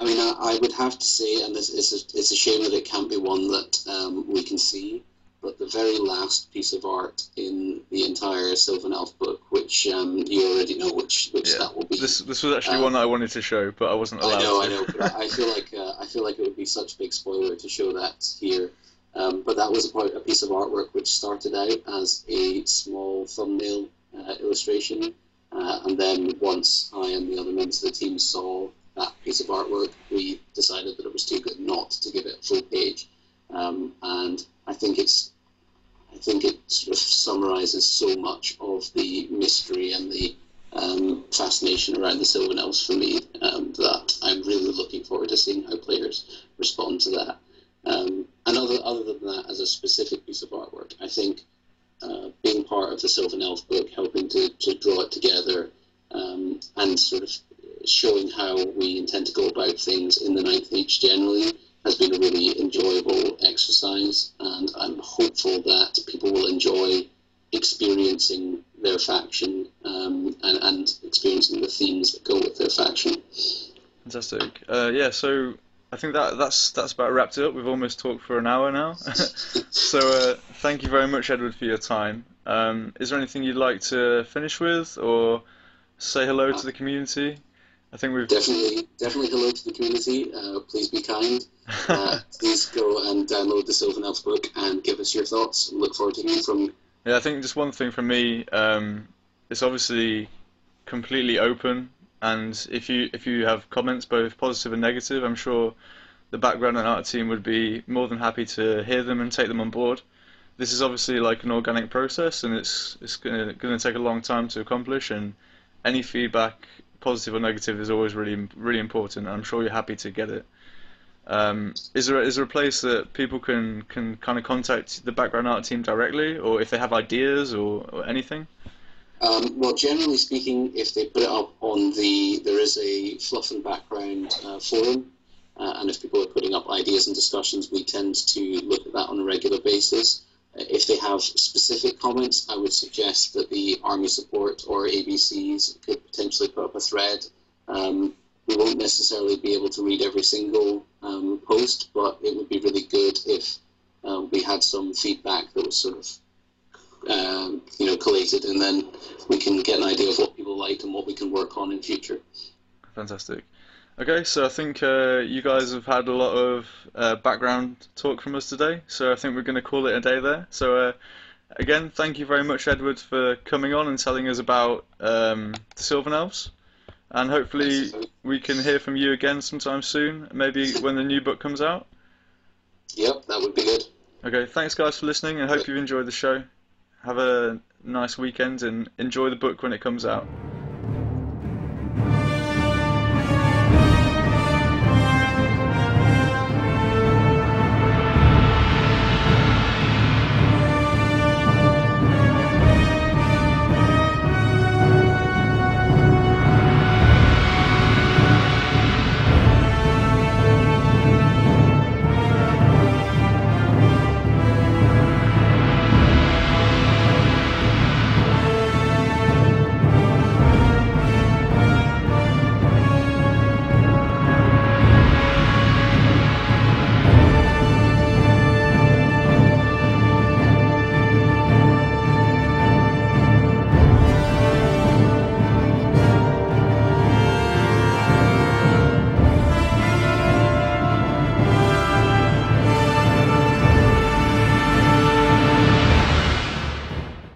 I mean, I, I would have to say, and this, it's, a, it's a shame that it can't be one that um, we can see, but the very last piece of art in the entire Sylvan Elf book, which um, you already know which, which Yeah. that will be. This this was actually Um, one that I wanted to show, but I wasn't allowed I know, to. I know, but I feel like uh, I feel like it would be such a big spoiler to show that here. Um, but that was a, part- a piece of artwork which started out as a small thumbnail uh, illustration, uh, and then once I and the other members of the team saw that piece of artwork, we decided that it was too good not to give it a full page. Um, and I think it's think it sort of summarizes so much of the mystery and the um, fascination around the Sylvan Elves for me um, that I'm really looking forward to seeing how players respond to that. Um, and other, other than that, as a specific piece of artwork, I think uh, being part of the Sylvan Elf book, helping to, to draw it together, um, and sort of showing how we intend to go about things in the Ninth Age generally has been a really enjoyable exercise, and I'm hopeful that people will enjoy experiencing their faction um, and, and experiencing the themes that go with their faction. Fantastic. Uh, yeah, so I think that that's that's about wrapped it up. We've almost talked for an hour now. so uh, thank you very much, Edward, for your time. Um, is there anything you'd like to finish with, or say hello to the community? I think we've definitely definitely hello to the community. Uh, please be kind. Uh, please go and download the Sylvan Elves book and give us your thoughts. Look forward to hearing from you. Yeah, I think just one thing from me. Um, it's obviously completely open, and if you if you have comments, both positive and negative, I'm sure the background and art team would be more than happy to hear them and take them on board. This is obviously like an organic process, and it's it's gonna gonna take a long time to accomplish. And any feedback, positive or negative, is always really really important. I'm sure you're happy to get it. Um, is there is there a place that people can can kind of contact the background art team directly, or if they have ideas or, or anything? Um, well, generally speaking, if they put it up on the, there is a fluff and background uh, forum, uh, and if people are putting up ideas and discussions, we tend to look at that on a regular basis. If they have specific comments, I would suggest that the Army Support or ABCs could potentially put up a thread. Um, we won't necessarily be able to read every single um, post, but it would be really good if uh, we had some feedback that was sort of um, you know collated, and then we can get an idea of what people like and what we can work on in future. Fantastic. Okay, so I think uh, you guys have had a lot of uh, background talk from us today, so I think we're going to call it a day there. So uh, again, thank you very much, Edward, for coming on and telling us about um, the Sylvan Elves. And hopefully we can hear from you again sometime soon, maybe when the new book comes out. Yep, that would be good. Okay, thanks guys for listening and hope you've enjoyed the show. Have a nice weekend and enjoy the book when it comes out.